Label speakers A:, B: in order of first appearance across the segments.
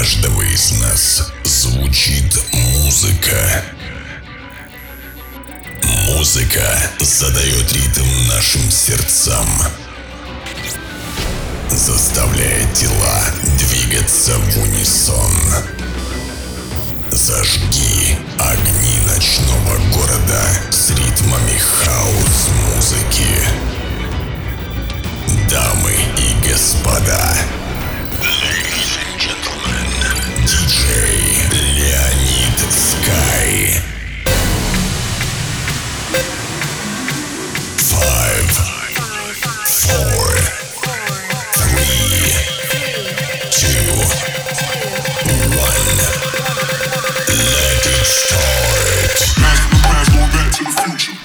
A: каждого из нас звучит музыка. Музыка задает ритм нашим сердцам, заставляя тела двигаться в унисон. Зажги огни ночного города с ритмами хаос-музыки. Дамы и господа, Sky. Five, four, three, two, one. Let it start.
B: Going back to the future.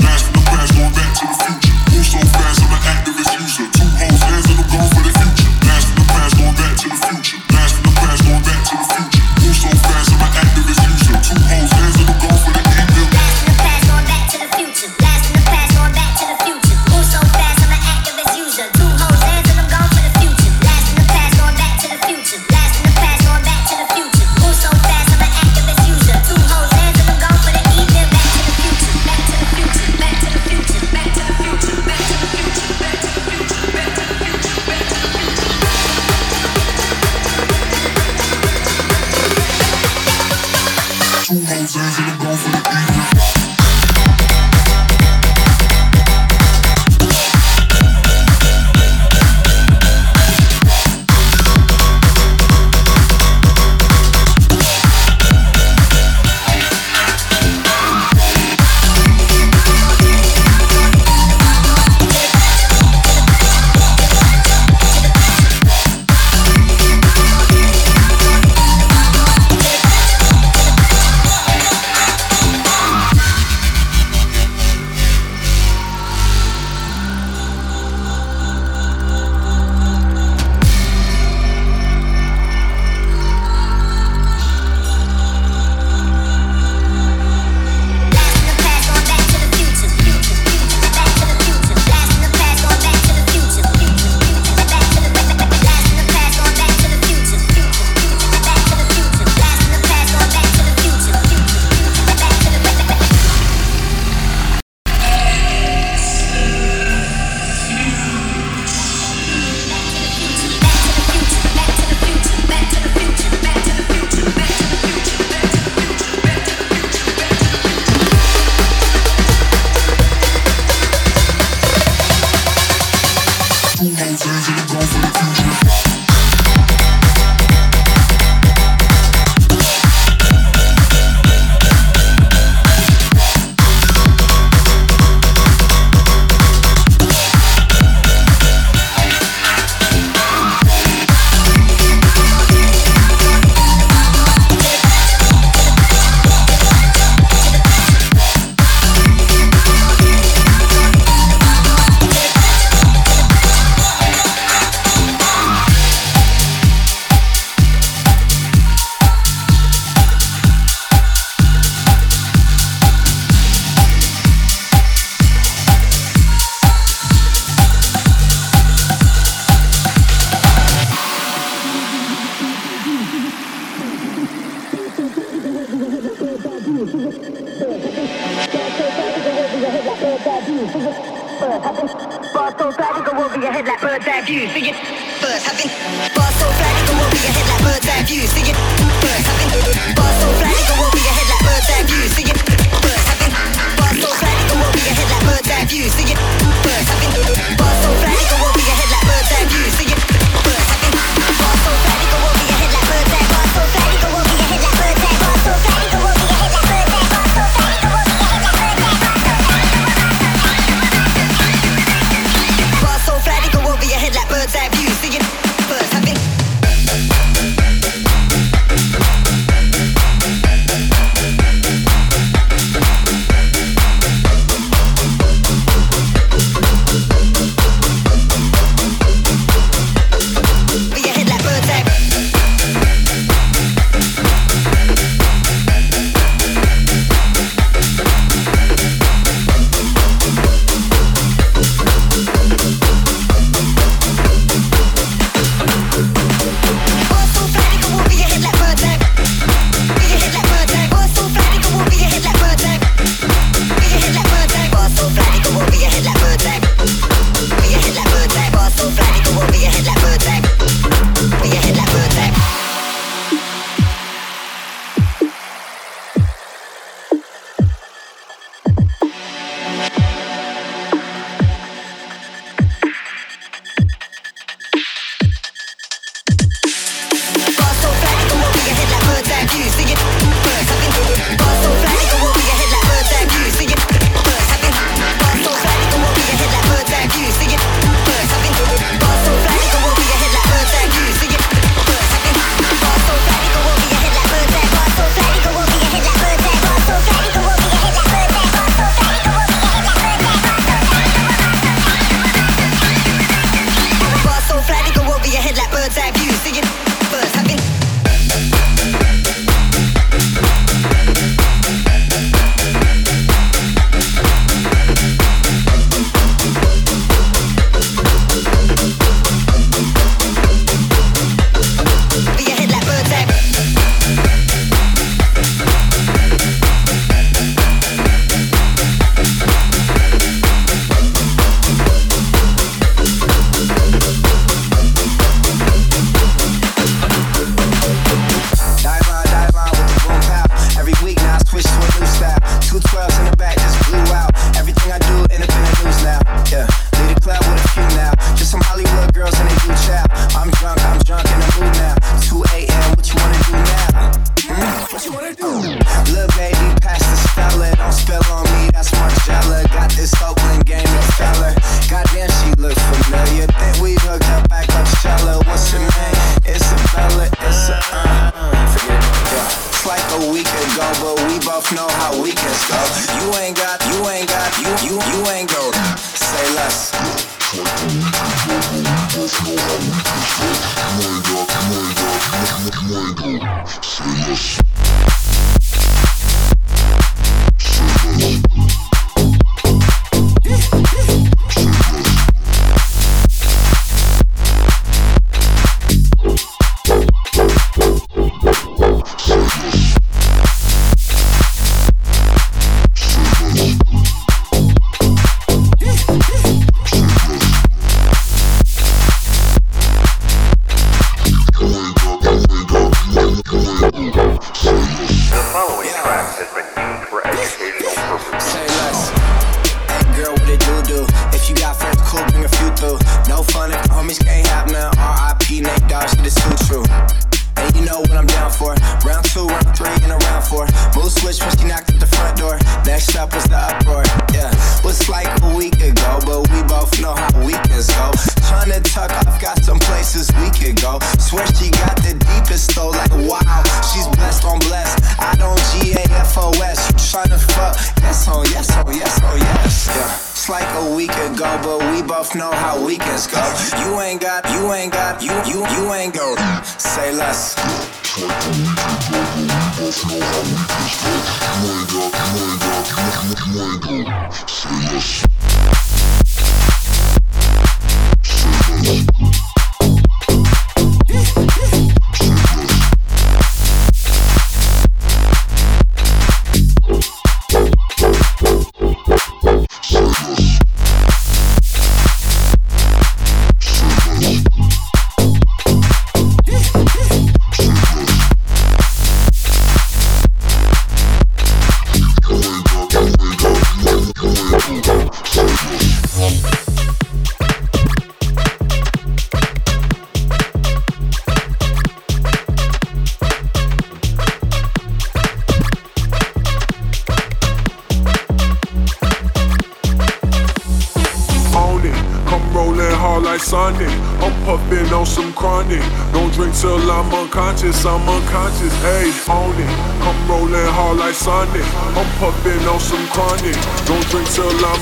B: Muendo, muendo, muendo, muendo, muendo, muendo, muendo,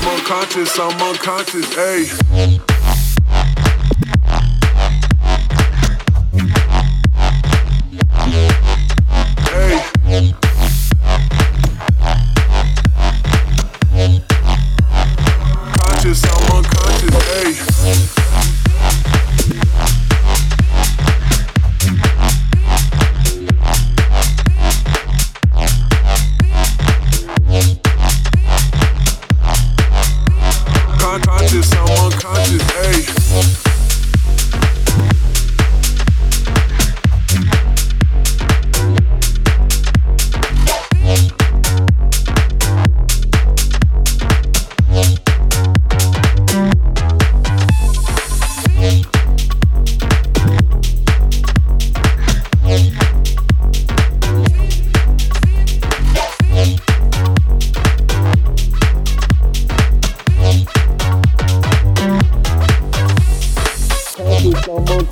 B: unconscious, I'm unconscious, ayy.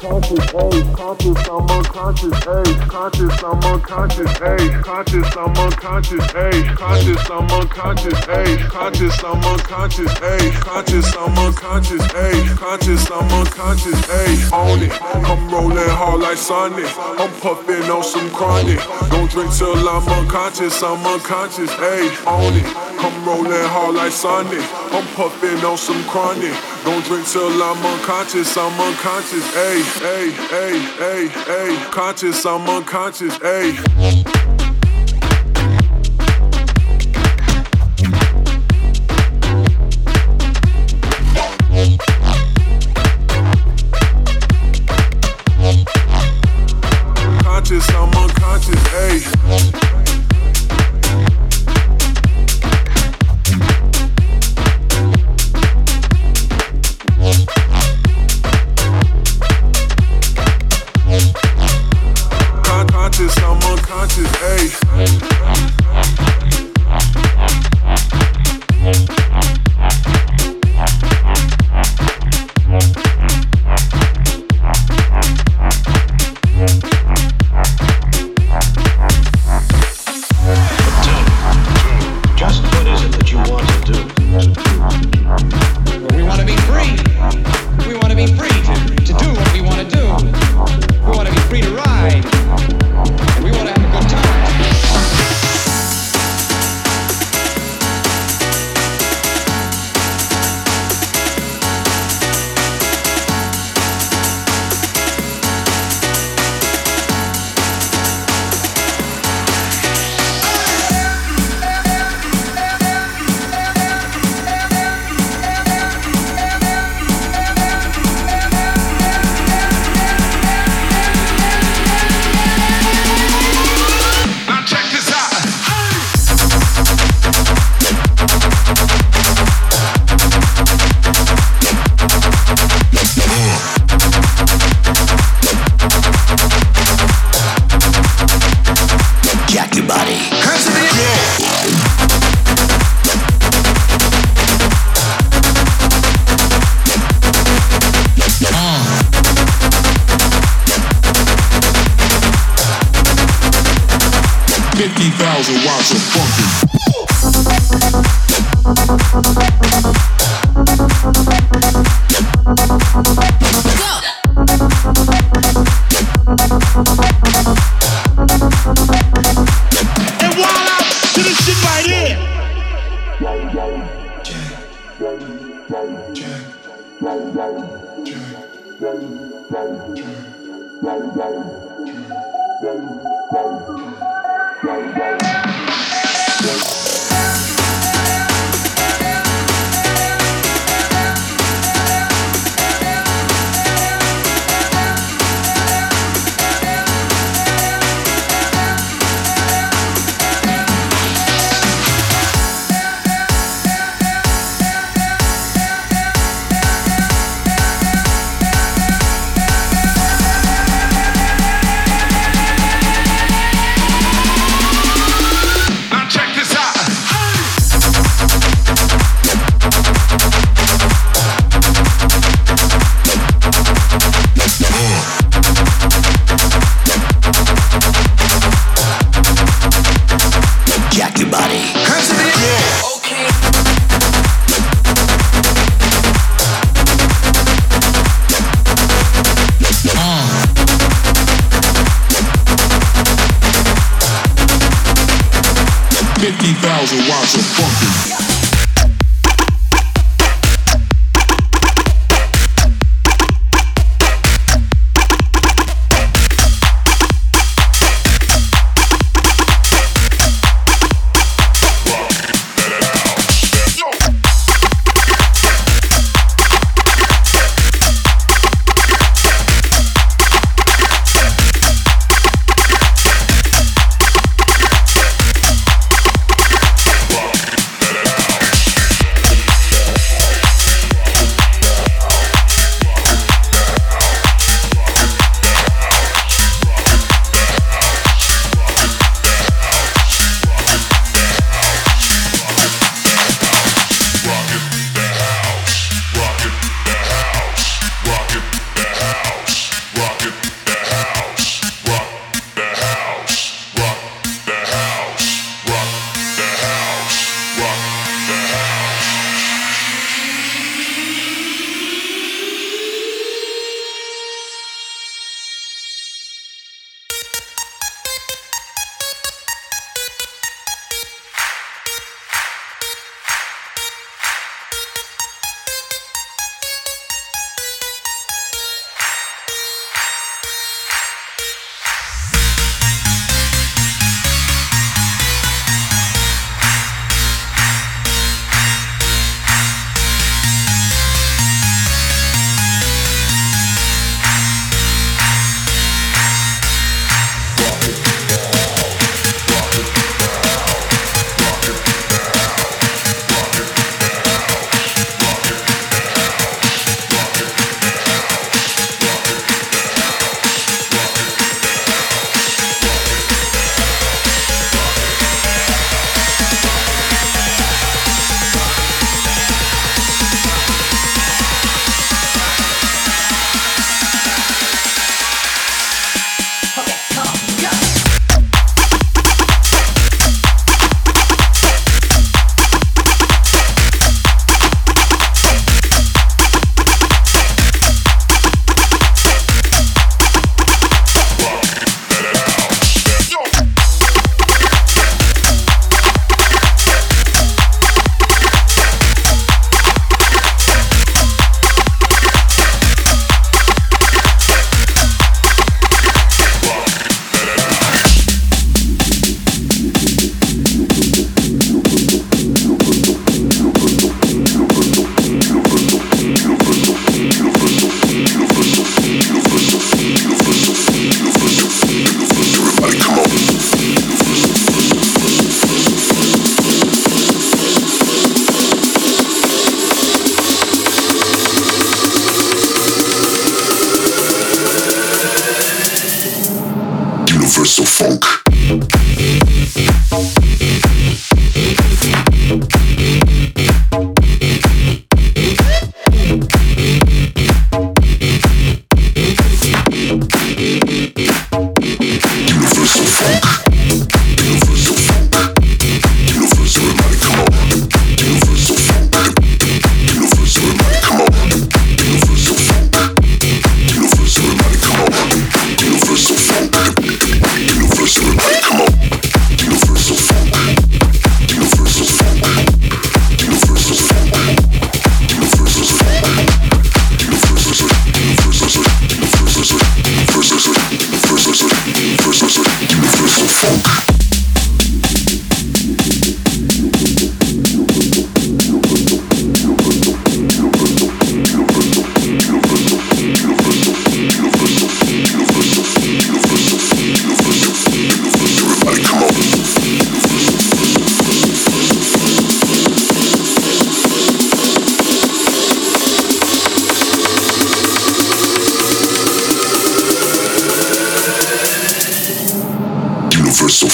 B: Unconscious, age, conscious, I'm unconscious, on it. I'm a conscious age. Conscious, I'm
C: a conscious age. Conscious, I'm a conscious age. Conscious, I'm a conscious age. Conscious, I'm
D: a conscious age. Only come rolling hard like Sonic. I'm puffing on some chronic. Don't drink till I'm unconscious, I'm unconscious, ayy, ayy, ayy, ayy, ayy. Conscious, I'm unconscious, ayy.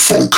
A: Funk.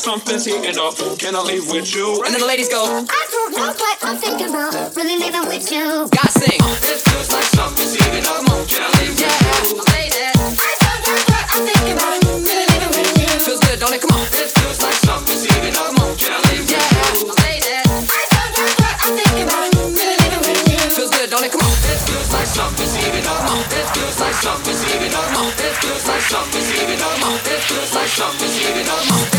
E: Something's heating up. Can I leave with you?
F: And then the ladies go,
B: I don't know what I'm thinking about. Really leaving with you.
F: God sing.
E: Uh, it feels like something's heating up.
F: Come on,
E: can I leave
F: yeah.
E: with you?
B: I don't know what I'm thinking about. Really leaving with you.
F: Feels good, don't? Come on.
E: It feels like something's heating up.
F: Come on,
E: can I leave
F: yeah.
E: with you?
B: I don't know what I'm thinking about. Really leaving with you.
F: Feels good, don't? Come on.
E: It feels like something's heating up. Come. It feels like something's heating up. Come. It feels like something's heating up. Come feels like
F: something's heating up.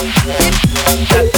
G: Thank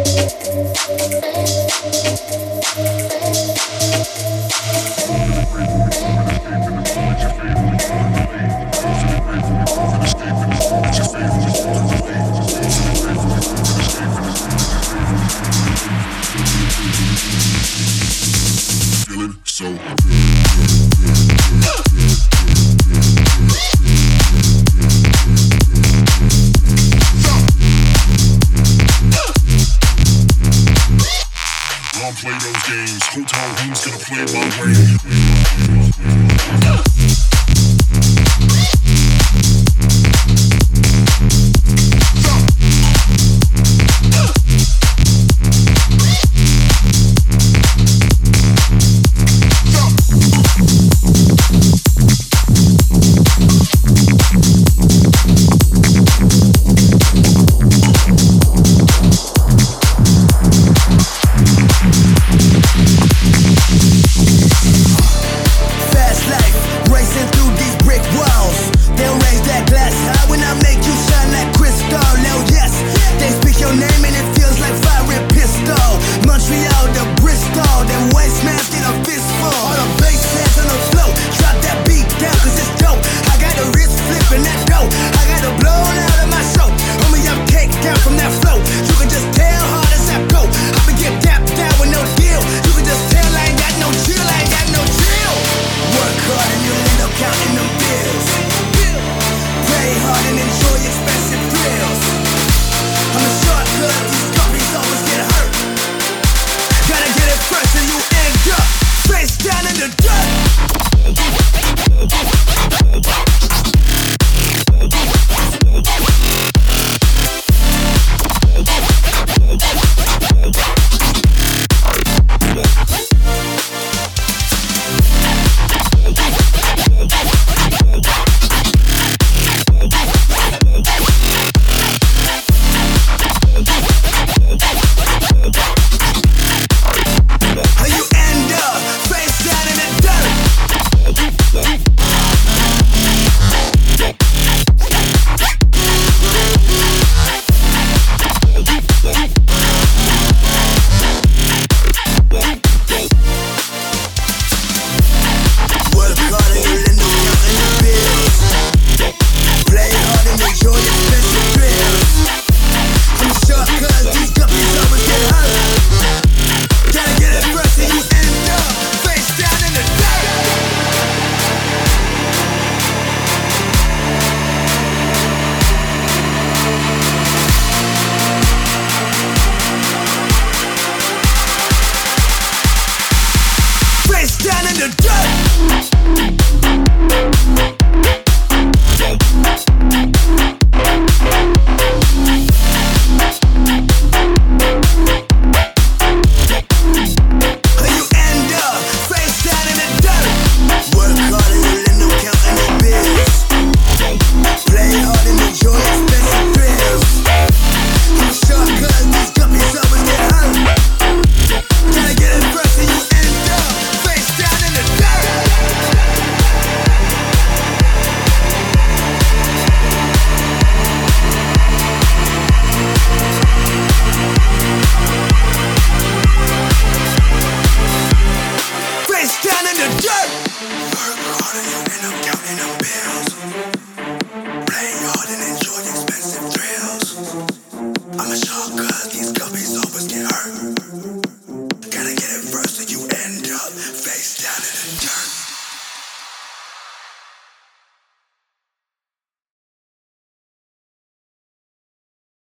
G: I'm
H: a